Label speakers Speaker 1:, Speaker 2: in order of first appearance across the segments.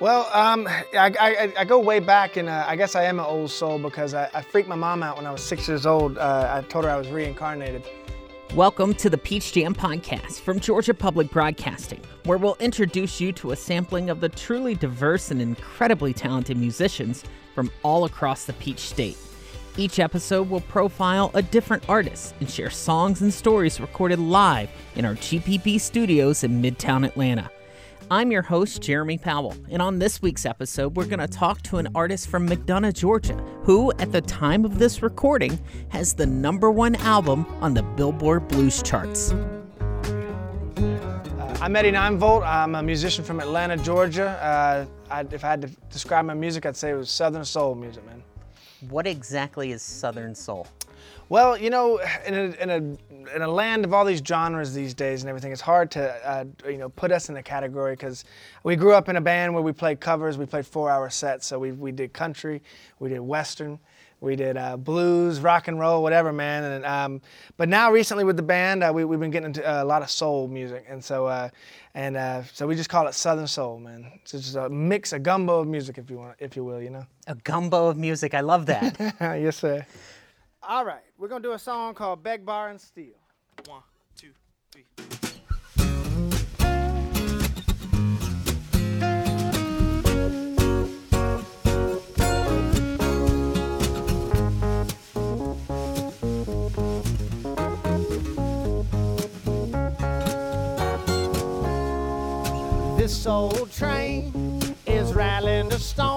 Speaker 1: Well, um, I, I, I, go way back, and uh, I guess I am an old soul because I, I, freaked my mom out when I was six years old. Uh, I told her I was reincarnated.
Speaker 2: Welcome to the Peach Jam Podcast from Georgia Public Broadcasting, where we'll introduce you to a sampling of the truly diverse and incredibly talented musicians from all across the Peach State. Each episode will profile a different artist and share songs and stories recorded live in our GPB studios in Midtown Atlanta. I'm your host, Jeremy Powell, and on this week's episode, we're going to talk to an artist from McDonough, Georgia, who, at the time of this recording, has the number one album on the Billboard Blues charts.
Speaker 1: Uh, I'm Eddie Ninevolt. I'm a musician from Atlanta, Georgia. Uh, I, if I had to describe my music, I'd say it was Southern Soul music, man.
Speaker 2: What exactly is Southern Soul?
Speaker 1: Well, you know, in a, in a, in a land of all these genres these days and everything, it's hard to uh, you know put us in a category because we grew up in a band where we played covers, we played four-hour sets, so we we did country, we did western, we did uh, blues, rock and roll, whatever, man. And um, but now recently with the band, uh, we we've been getting into uh, a lot of soul music, and so uh, and uh, so we just call it Southern Soul, man. It's just a mix, a gumbo of music, if you want, if you will, you know.
Speaker 2: A gumbo of music. I love that.
Speaker 1: yes, sir. All right, we're gonna do a song called Beg, Bar, and Steal. One, two, three. This old train is rattling the stone.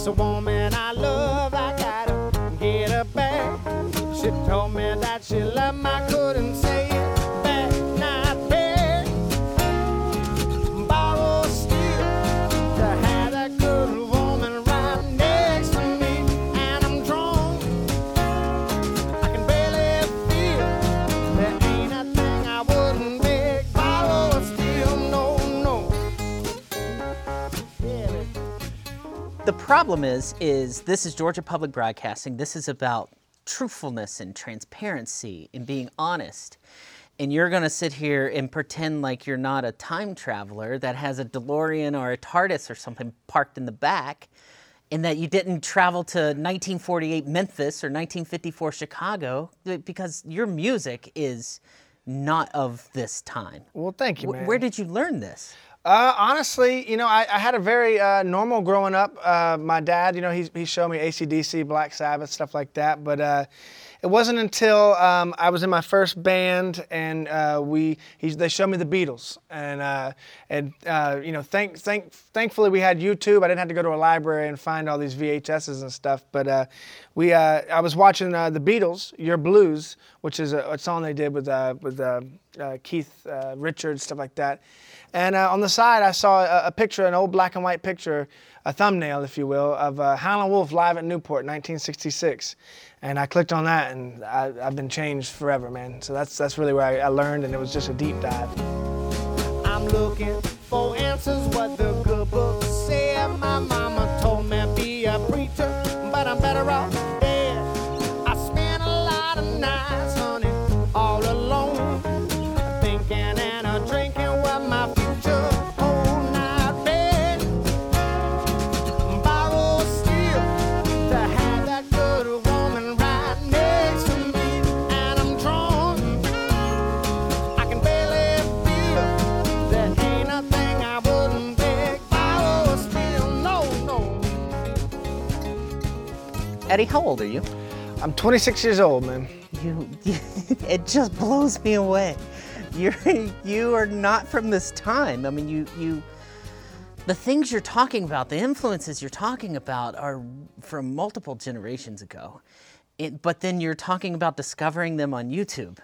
Speaker 1: This a woman I love, I gotta get her back. She told me that she loved me, I couldn't say
Speaker 2: the problem is, is this is Georgia Public Broadcasting. This is about truthfulness and transparency and being honest. And you're going to sit here and pretend like you're not a time traveler that has a DeLorean or a TARDIS or something parked in the back, and that you didn't travel to 1948 Memphis or 1954 Chicago because your music is not of this time.
Speaker 1: Well, thank you, man.
Speaker 2: Where did you learn this?
Speaker 1: Uh, honestly, you know, I, I had a very uh, normal growing up. Uh, my dad, you know, he, he showed me ACDC, Black Sabbath, stuff like that. But uh, it wasn't until um, I was in my first band and uh, we they showed me the Beatles and uh, and you know, thank, thank, thankfully we had YouTube. I didn't have to go to a library and find all these VHSs and stuff. But we I was watching the Beatles, Yer Blues, which is a, a song they did with with Keith Richards, stuff like that. And uh, on the side, I saw a, a, picture, an old black and white picture, a thumbnail, if you will, of uh, Howlin' Wolf live at Newport, 1966. And I clicked on that, and I, have been changed forever, man. So that's that's really where I, I learned, and it was just a deep dive. I'm looking for answers, what the good books say. My mama
Speaker 2: Eddie, how old are you?
Speaker 1: I'm 26 years old, man.
Speaker 2: You, you it just blows me away. You're you are not from this time. I mean, you you the things you're talking about, the influences you're talking about are from multiple generations ago. It, but then you're talking about discovering them on YouTube.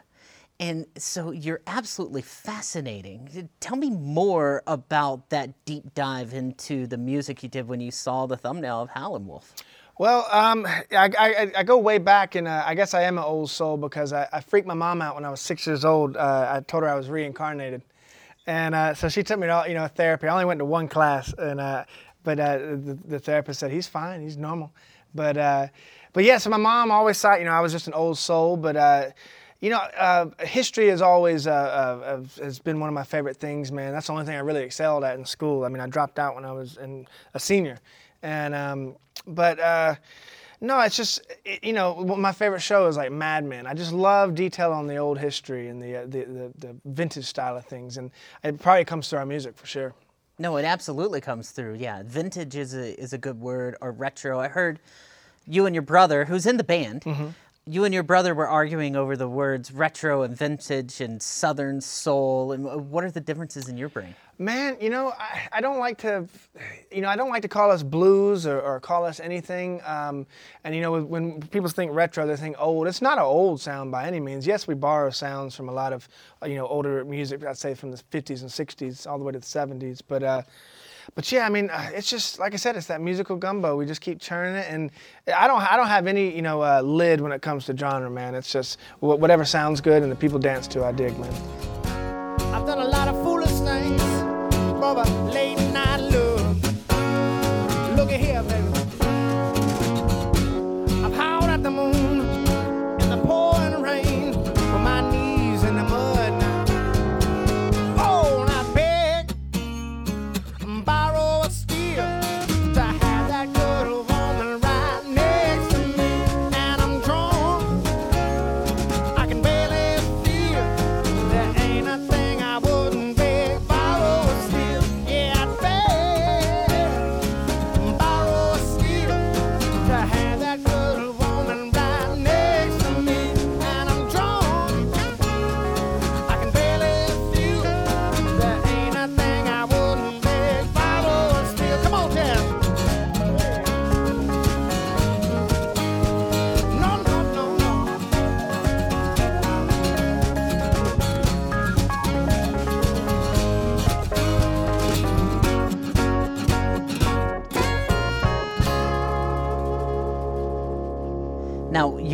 Speaker 2: And so you're absolutely fascinating. Tell me more about that deep dive into the music you did when you saw the thumbnail of Howlin' Wolf.
Speaker 1: Well, um, I, I, I, go way back, and uh, I guess I am an old soul because I, I, freaked my mom out when I was six years old. Uh, I told her I was reincarnated, and uh, so she took me to you know therapy. I only went to one class, and uh, but uh, the, the, therapist said he's fine, he's normal. But uh, but yeah, so my mom always thought you know I was just an old soul, but you know, history is always has been one of my favorite things, man. That's the only thing I really excelled at in school. I mean, I dropped out when I was in, a senior, and um, but uh, no, it's just it, you know my favorite show is like Mad Men. I just love detail on the old history and the, uh, the, the the vintage style of things, and it probably comes through our music for sure.
Speaker 2: No, it absolutely comes through. Yeah, vintage is a is a good word or retro. I heard you and your brother, who's in the band. Mm-hmm you and your brother were arguing over the words retro and vintage and southern soul and what are the differences in your brain?
Speaker 1: Man you know i, I don't like to you know i don't like to call us blues or, or call us anything um, and you know when people think retro they think old. It's not an old sound by any means. Yes we borrow sounds from a lot of you know older music i'd say from the 50s and 60s all the way to the 70s but uh, but yeah, I mean, uh, it's just like I said, it's that musical gumbo. We just keep churning it, and I don't, I don't have any, you know, uh, lid when it comes to genre, man. It's just whatever sounds good and the people dance to, I dig, man.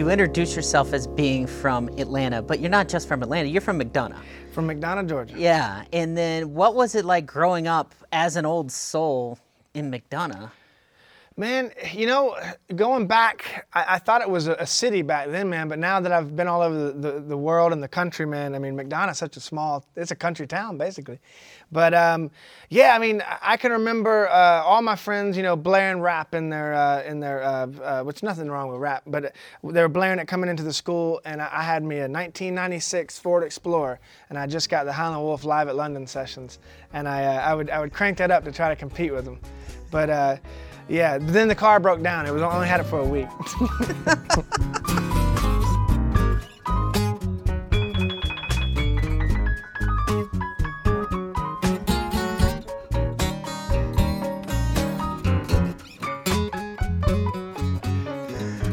Speaker 2: You introduce yourself as being from Atlanta, but you're not just from Atlanta, you're from McDonough.
Speaker 1: From McDonough, Georgia.
Speaker 2: Yeah. And then what was it like growing up as an old soul in McDonough?
Speaker 1: Man, you know, going back, I, I thought it was a, a, city back then, man. But now that I've been all over the, the, the, world and the country, man, I mean, McDonough's such a small, it's a country town, basically. But um, yeah, I mean, I can remember uh, all my friends, you know, blaring rap in their, uh, in their, uh, uh which nothing wrong with rap, but they were blaring it coming into the school. And I, I had me a 1996 Ford Explorer, and I just got the Howlin' Wolf live at London sessions. And I, uh, I, would, I would crank that up to try to compete with them. But, uh, yeah, then the car broke down. It was only had it for a week.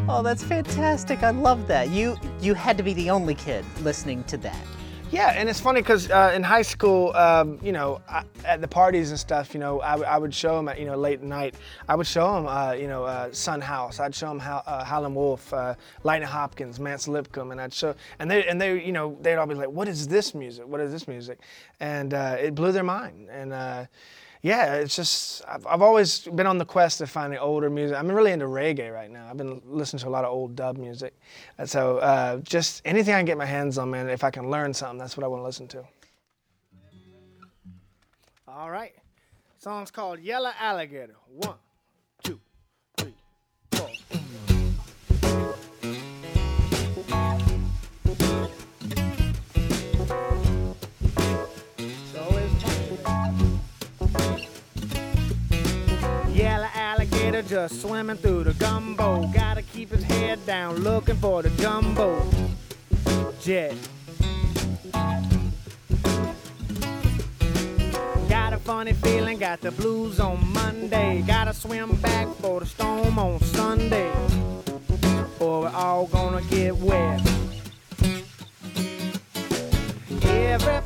Speaker 2: oh, that's fantastic. I love that. You you had to be the only kid listening to that.
Speaker 1: Yeah, and it's funny because uh, in high school, um, you know, I, at the parties and stuff, you know, I, I, would show them at, you know, late at night, I would show them, uh, you know, uh, Son House. I'd show them How, uh, Howlin' Wolf, uh, Lightning Hopkins, Mance Lipscomb, and I'd show, and they, and they, you know, they'd all be like, what is this music? What is this music? And uh, it blew their mind. And, yeah, it's just I've, I've always been on the quest of finding older music. I'm really into reggae right now. I've been listening to a lot of old dub music, and so uh, just anything I can get my hands on, man. If I can learn something, that's what I want to listen to. All right, song's called Yellow Alligator. One, just swimming through the gumbo. Gotta keep his head down, looking for the jumbo jet. Got a funny feeling, got the blues on Monday. Gotta swim back for the storm on Sunday, or we're all gonna get wet. Everybody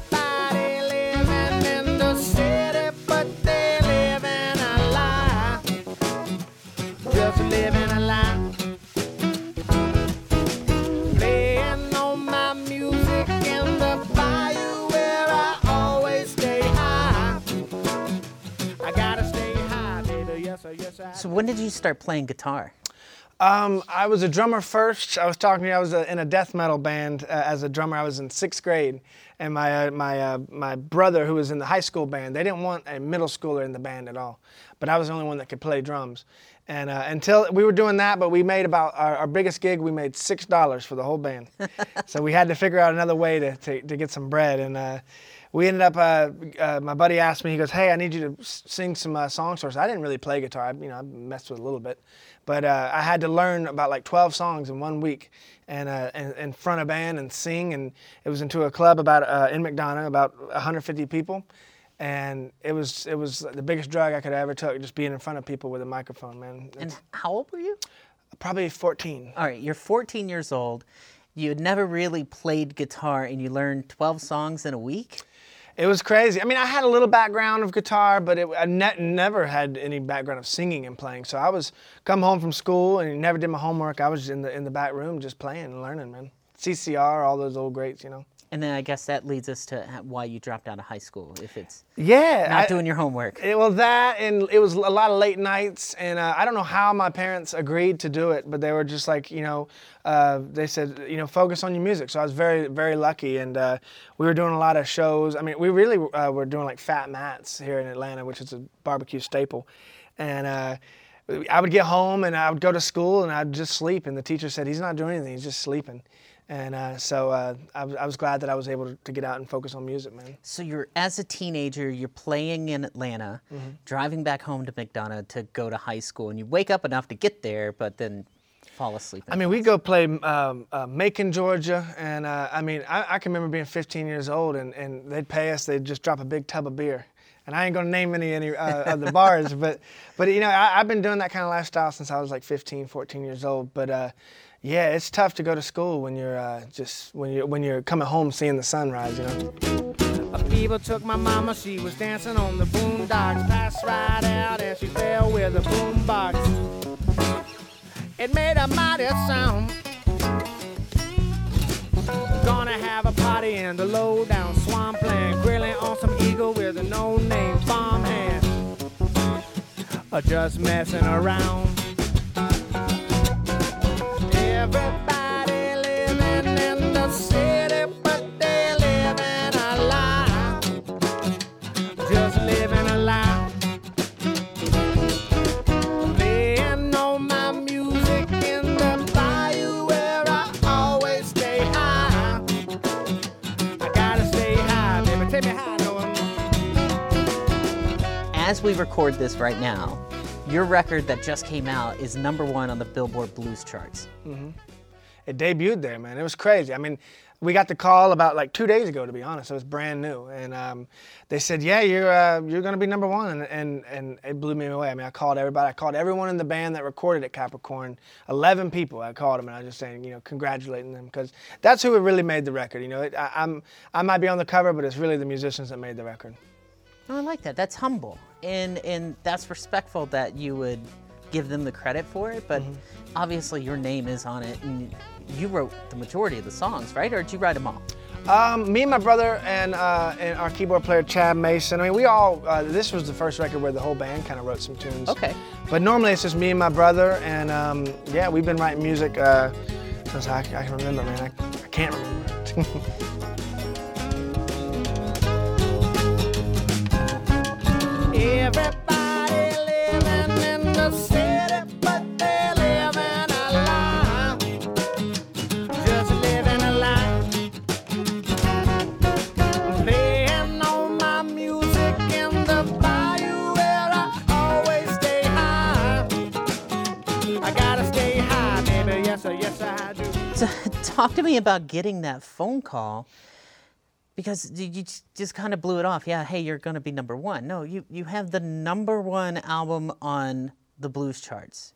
Speaker 2: So when did you start playing guitar?
Speaker 1: Um, I was a drummer first. I was talking to you. I was uh in a death metal band uh, as a drummer. I was in sixth grade, and my uh, my uh, my brother, who was in the high school band, they didn't want a middle schooler in the band at all. But I was the only one that could play drums. And uh, until we were doing that, but we made about our, our biggest gig. We made six dollars for the whole band. so we had to figure out another way to to, to get some bread. And uh, we ended up. Uh, uh, my buddy asked me. He goes, "Hey, I need you to sing some uh, songs for us." I didn't really play guitar. I, you know, I messed with it a little bit, but uh, I had to learn about like 12 songs in one week, and uh, in, front of a band and sing. And it was into a club about uh, in McDonough, about 150 people, and it was it was the biggest drug I could ever took, just being in front of people with a microphone, man.
Speaker 2: And how old were you?
Speaker 1: probably 14.
Speaker 2: All right, you're 14 years old. You had never really played guitar, and you learned 12 songs in a week.
Speaker 1: It was crazy. I mean, I had a little background of guitar, but it, I ne- never had any background of singing and playing. So I was come home from school and never did my homework. I was in the in the back room just playing and learning, man. CCR, all those old greats, you know.
Speaker 2: And then I guess that leads us to why you dropped out of high school, if it's
Speaker 1: Yeah,
Speaker 2: not
Speaker 1: I-
Speaker 2: doing your homework.
Speaker 1: It, well, that and it was a lot of late nights, and uh, I don't know how my parents agreed to do it, but they were just like, you know, uh, they said, you know, focus on your music. So I was very, very lucky, and uh, we were doing a lot of shows. I mean, we really uh, were doing like Fat Matt's here in Atlanta, which is a barbecue staple, and. Uh, I would get home and I would go to school and I'd just sleep. And the teacher said, He's not doing anything, he's just sleeping. And uh, so uh, I, was, I was glad that I was able to, to get out and focus on music, man.
Speaker 2: So you're as a teenager, you're playing in Atlanta,
Speaker 1: Mm-hmm.
Speaker 2: driving back home to McDonough to go to high school, and you wake up enough to get there, but then fall asleep.
Speaker 1: I mean, we go play um, uh, Macon, Georgia, and uh, I mean, I, I can remember being 15 years old, and, and they'd pay us. They'd just drop a big tub of beer, and I ain't gonna name any any uh, of the bars, but but you know, I, I've been doing that kind of lifestyle since I was like 15, 14 years old. But uh, yeah, it's tough to go to school when you're uh, just when you're when you're coming home seeing the sunrise, you know.
Speaker 3: A fever took my mama, she was dancing on the boondocks. Passed right out and she fell with a boombox. It made a mighty sound. Gonna have a party in the low down swampland. Grilling on some eagle with a no name farmhand. Or just messing around.
Speaker 2: We record this right now, your record that just came out is number one on the Billboard Blues charts. Mm-hmm.
Speaker 1: it debuted there, man. It was crazy. I mean, we got the call about like two days ago, to be honest. It was brand new, and um, they said, "Yeah, you're uh, you're gonna be number one," and, and it blew me away. I mean, I called everybody. I called everyone in the band that recorded at Capricorn. Eleven people. I called them, and I was just saying, you know, congratulating them because that's who really made the record. You know, it, I, I'm I might be on the cover, but it's really the musicians that made the record.
Speaker 2: Oh, I like that. That's humble, and and that's respectful that you would give them the credit for it. But
Speaker 1: Mm-hmm.
Speaker 2: obviously, your name is on it, and you wrote the majority of the songs, right? Or did you write them all?
Speaker 1: Um, me and my brother and, uh, and our keyboard player Chad Mason. I mean, we all. Uh, this was the first record where the whole band kind of wrote some tunes.
Speaker 2: Okay.
Speaker 1: But normally it's just me and my brother, and um, yeah, we've been writing music uh, since I, I can remember, man. I, I can't remember.
Speaker 2: me about getting that phone call because you just kind of blew it off. Yeah, hey, you're going to be number one. No, you, you have the number one album on the blues charts.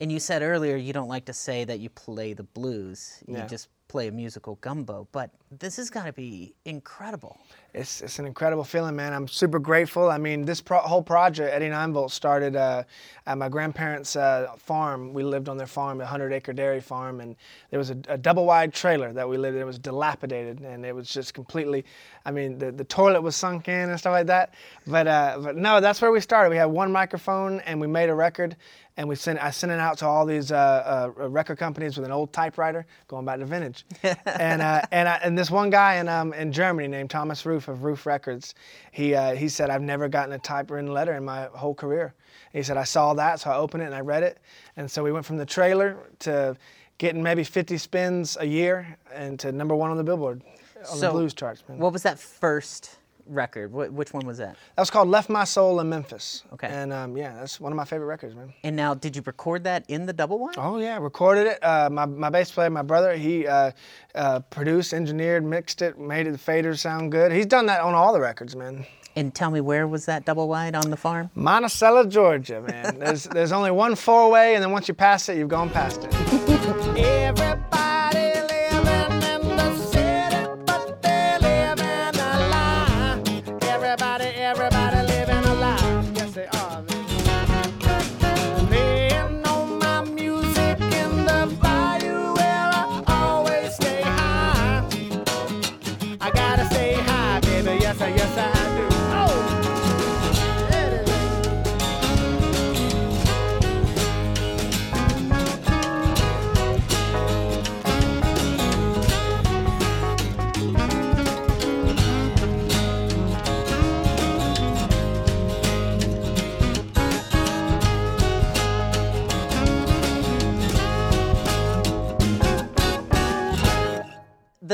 Speaker 2: And you said earlier you don't like to say that you play the blues,
Speaker 1: yeah.
Speaker 2: you just play a musical gumbo. But this has got to be incredible.
Speaker 1: It's, it's an incredible feeling, man. I'm super grateful. I mean, this pro- whole project, Eddie Ninevolt, started uh, at my grandparents' uh, farm. We lived on their farm, a 100 acre dairy farm, and there was a, a double wide trailer that we lived in. It was dilapidated, and it was just completely, I mean, the, the toilet was sunk in and stuff like that. But, uh, but no, that's where we started. We had one microphone, and we made a record. and we sent I sent it out to all these uh, uh, record companies with an old typewriter, going back to vintage. and uh, and I, and this one guy in um, in Germany named Thomas Ruf of Ruf Records, he uh, he said I've never gotten a typewritten letter in my whole career. He said I saw that, so I opened it and I read it, and so we went from the trailer to getting maybe 50 spins a year and to number one on the Billboard on the blues charts. Man.
Speaker 2: What was that first record? Wh- which one was that?
Speaker 1: That was called Left My Soul in Memphis.
Speaker 2: Okay.
Speaker 1: And um, yeah, that's one of my favorite records, man.
Speaker 2: And now, did you record that in the double wide?
Speaker 1: Oh yeah, recorded it. Uh, my my bass player, my brother, he uh, uh, produced, engineered, mixed it, made it the faders sound good. He's done that on all the records, man.
Speaker 2: And tell me, where was that double wide on the farm?
Speaker 1: Monticello, Georgia, man. There's there's only one four way, and then once you pass it, you've gone past it.
Speaker 3: Everybody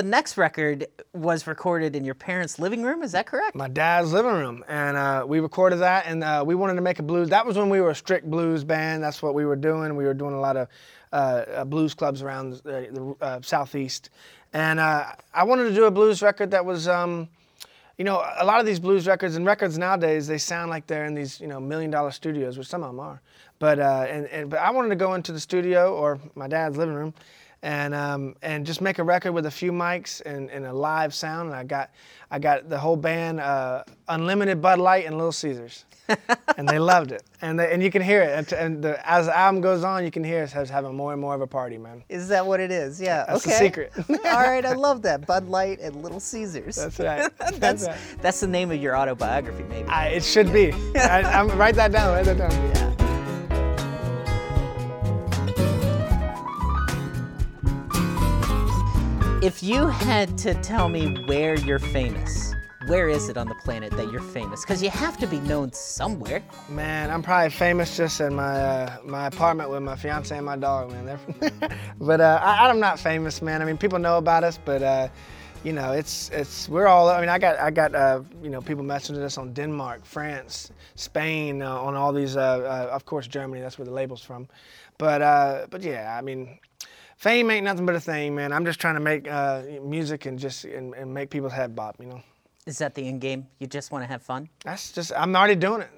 Speaker 2: next record was recorded in your parents' living room. Is that correct?
Speaker 1: my dad's living room, and uh, we recorded that, and uh, we wanted to make a blues. That was when we were a strict blues band. That's what we were doing. We were doing a lot of uh, uh, blues clubs around the, uh, southeast, and uh, I wanted to do a blues record that was. Um, you know, a lot of these blues records and records nowadays, they sound like they're in these, you know, million dollar studios, which some of them are. But and, and but I wanted to go into the studio or my dad's living room, and um, and just make a record with a few mics and, and a live sound. And I got I got the whole band, uh, Unlimited Bud Light and Little Caesars, and they loved it. And they, and you can hear it. And, and the, as the album goes on, you can hear us having more and more of a party, man.
Speaker 2: Is that what it is? Yeah.
Speaker 1: That's the
Speaker 2: okay.
Speaker 1: secret.
Speaker 2: All right, I love that. Bud Light and Little Caesars.
Speaker 1: That's right.
Speaker 2: that's
Speaker 1: That's right.
Speaker 2: that's the name of your autobiography, maybe.
Speaker 1: I, it should be. I, I'm, write that down. Write that down.
Speaker 2: yeah. If you had to tell me where you're famous, where is it on the planet that you're famous? Because you have to be known somewhere.
Speaker 1: Man, I'm probably famous just in my uh, my apartment with my fiance and my dog, man. But uh, I, I'm not famous, man. I mean, people know about us, but uh, you know, it's it's we're all. I mean, I got I got uh, you know people messaging us on Denmark, France, Spain, uh, on all these. Uh, of course, Germany. That's where the label's from. But but yeah, I mean. Fame ain't nothing but a thing, man. I'm just trying to make uh, music and just and, and make people's head bop, you know.
Speaker 2: Is that the end game? You just want to have fun?
Speaker 1: That's just I'm already doing it.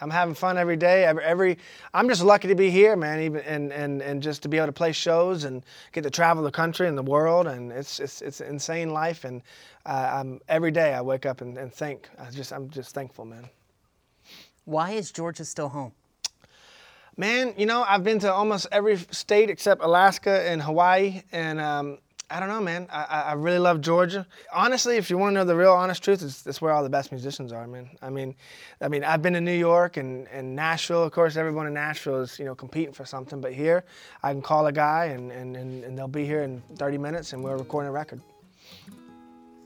Speaker 1: I'm having fun every day. Every, every I'm just lucky to be here, man. Even and, and and just to be able to play shows and get to travel the country and the world, and it's it's it's an insane life. And uh, I'm every day I wake up and, and think. I just I'm just thankful, man.
Speaker 2: Why is Georgia still home?
Speaker 1: Man, you know I've been to almost every state except Alaska and Hawaii, and um, I don't know, man. I, I really love Georgia. Honestly, if you want to know the real honest truth, it's, it's where all the best musicians are, man. I mean, I mean, I've been to New York and, and Nashville. Of course, everyone in Nashville is you know competing for something, but here I can call a guy and, and, and, and they'll be here in 30 minutes, and we're recording a record.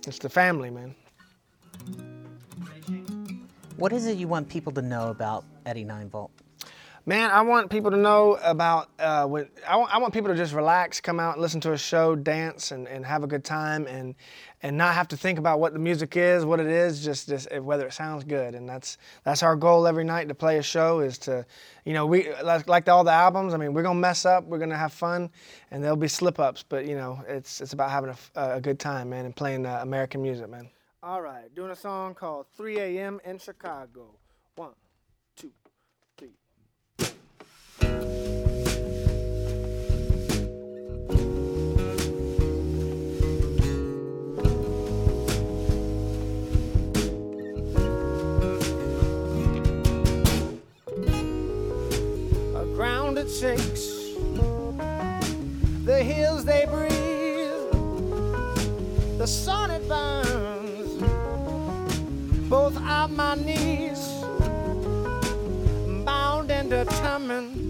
Speaker 1: It's the family, man.
Speaker 2: What is it you want people to know about Eddie Nine Volt?
Speaker 1: Man, I want people to know about uh, when I want, people to just relax, come out, listen to a show, dance, and, and have a good time, and and not have to think about what the music is, what it is, just just uh, whether it sounds good, and that's that's our goal every night to play a show is to, you know, we like, like all the albums. I mean, we're gonna mess up, we're gonna have fun, and there'll be slip ups, but you know, it's it's about having a good time, man, and playing uh, American music, man. All right, doing a song called 3 a.m. in Chicago. One, two, three.
Speaker 3: The ground it shakes, the hills they breathe, the sun it burns, both of my knees, bound and determined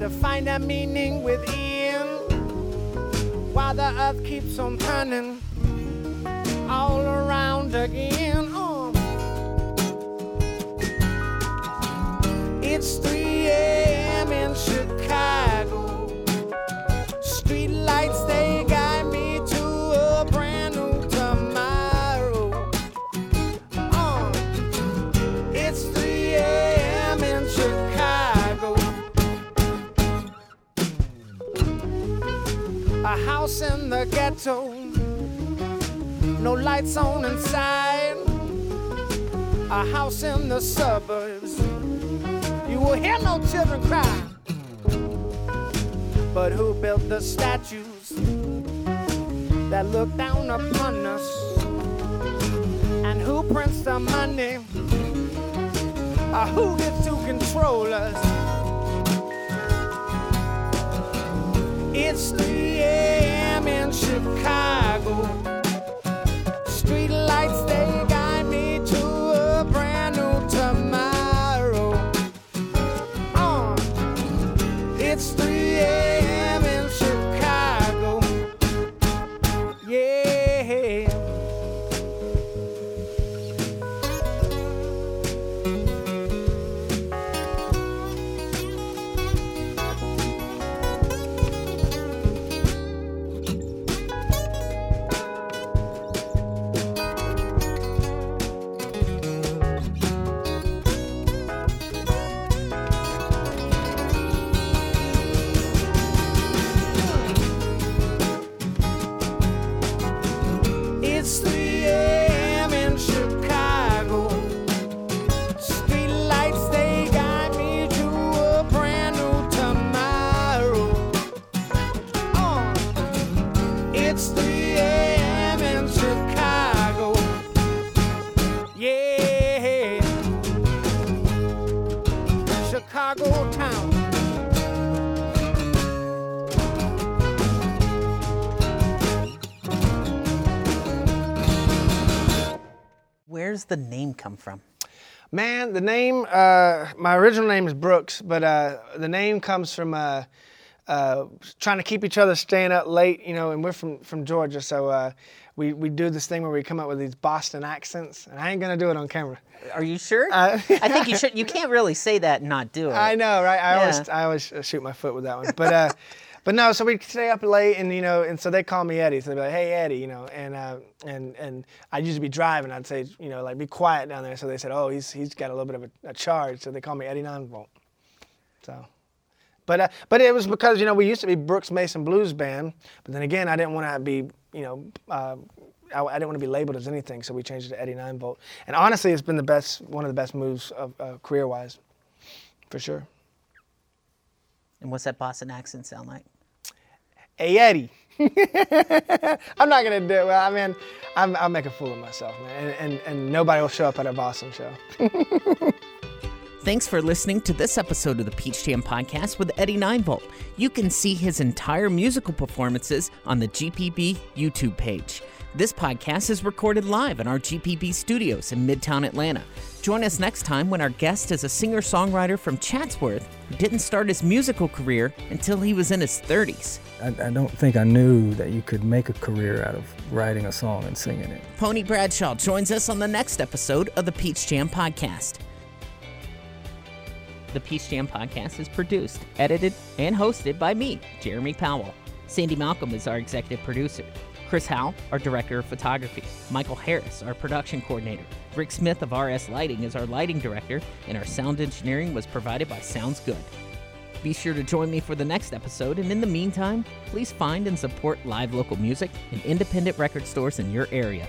Speaker 3: to find a meaning within while the earth keeps on turning all around again. Oh. It's 3 a.m. ghetto. No lights on inside. A house in the suburbs. You will hear no children cry. But who built the statues that look down upon us? And who prints the money? Or who gets to control us? It's 3 a.m. in Chicago. Street lights, they
Speaker 2: Where's the name come from?
Speaker 1: Man, the name, uh, my original name is Brooks, but uh, the name comes from uh, uh, trying to keep each other staying up late, you know, and we're from, from Georgia, so uh, we, we do this thing where we come up with these Boston accents, and I ain't gonna do it on camera.
Speaker 2: Are you sure?
Speaker 1: Uh,
Speaker 2: I think you should. You can't really say that and not do it.
Speaker 1: I know, right? I always I always shoot my foot with that one. But uh, but no, so we'd stay up late, and you know, and so they call me Eddie. So they'd be like, "Hey, Eddie," you know, and uh, and and I'd usually be driving. I'd say, you know, like be quiet down there. So they said, "Oh, he's he's got a little bit of a, a charge." So they call me Eddie Nine Volt. So. But, uh, but it was because you know we used to be Brooks Mason Blues Band, but then again I didn't want to be you know uh, I, I didn't want to be labeled as anything, so we changed it to Eddie Nine Volt. And honestly, it's been the best one of the best moves of uh, career wise, for sure.
Speaker 2: And what's that Boston accent sound like?
Speaker 1: Hey Eddie. I'm not gonna do it. Well, I mean, I'm, I'll make a fool of myself, man, and, and, and nobody will show up at a Boston show.
Speaker 2: Thanks for listening to this episode of the Peach Jam Podcast with Eddie Ninevolt. You can see his entire musical performances on the GPB YouTube page. This podcast is recorded live in our GPB studios in Midtown Atlanta. Join us next time when our guest is a singer songwriter from Chatsworth who didn't start his musical career until he was in his 30s.
Speaker 4: I, I don't think I knew that you could make a career out of writing a song and singing it.
Speaker 2: Pony Bradshaw joins us on the next episode of the Peach Jam Podcast. The Peach Jam Podcast is produced, edited, and hosted by me, Jeremy Powell. Sandy Malcolm is our executive producer. Chris Howe, our director of photography. Michael Harris, our production coordinator. Rick Smith of RS Lighting is our lighting director, and our sound engineering was provided by Sounds Good. Be sure to join me for the next episode, and in the meantime, please find and support live local music and independent record stores in your area.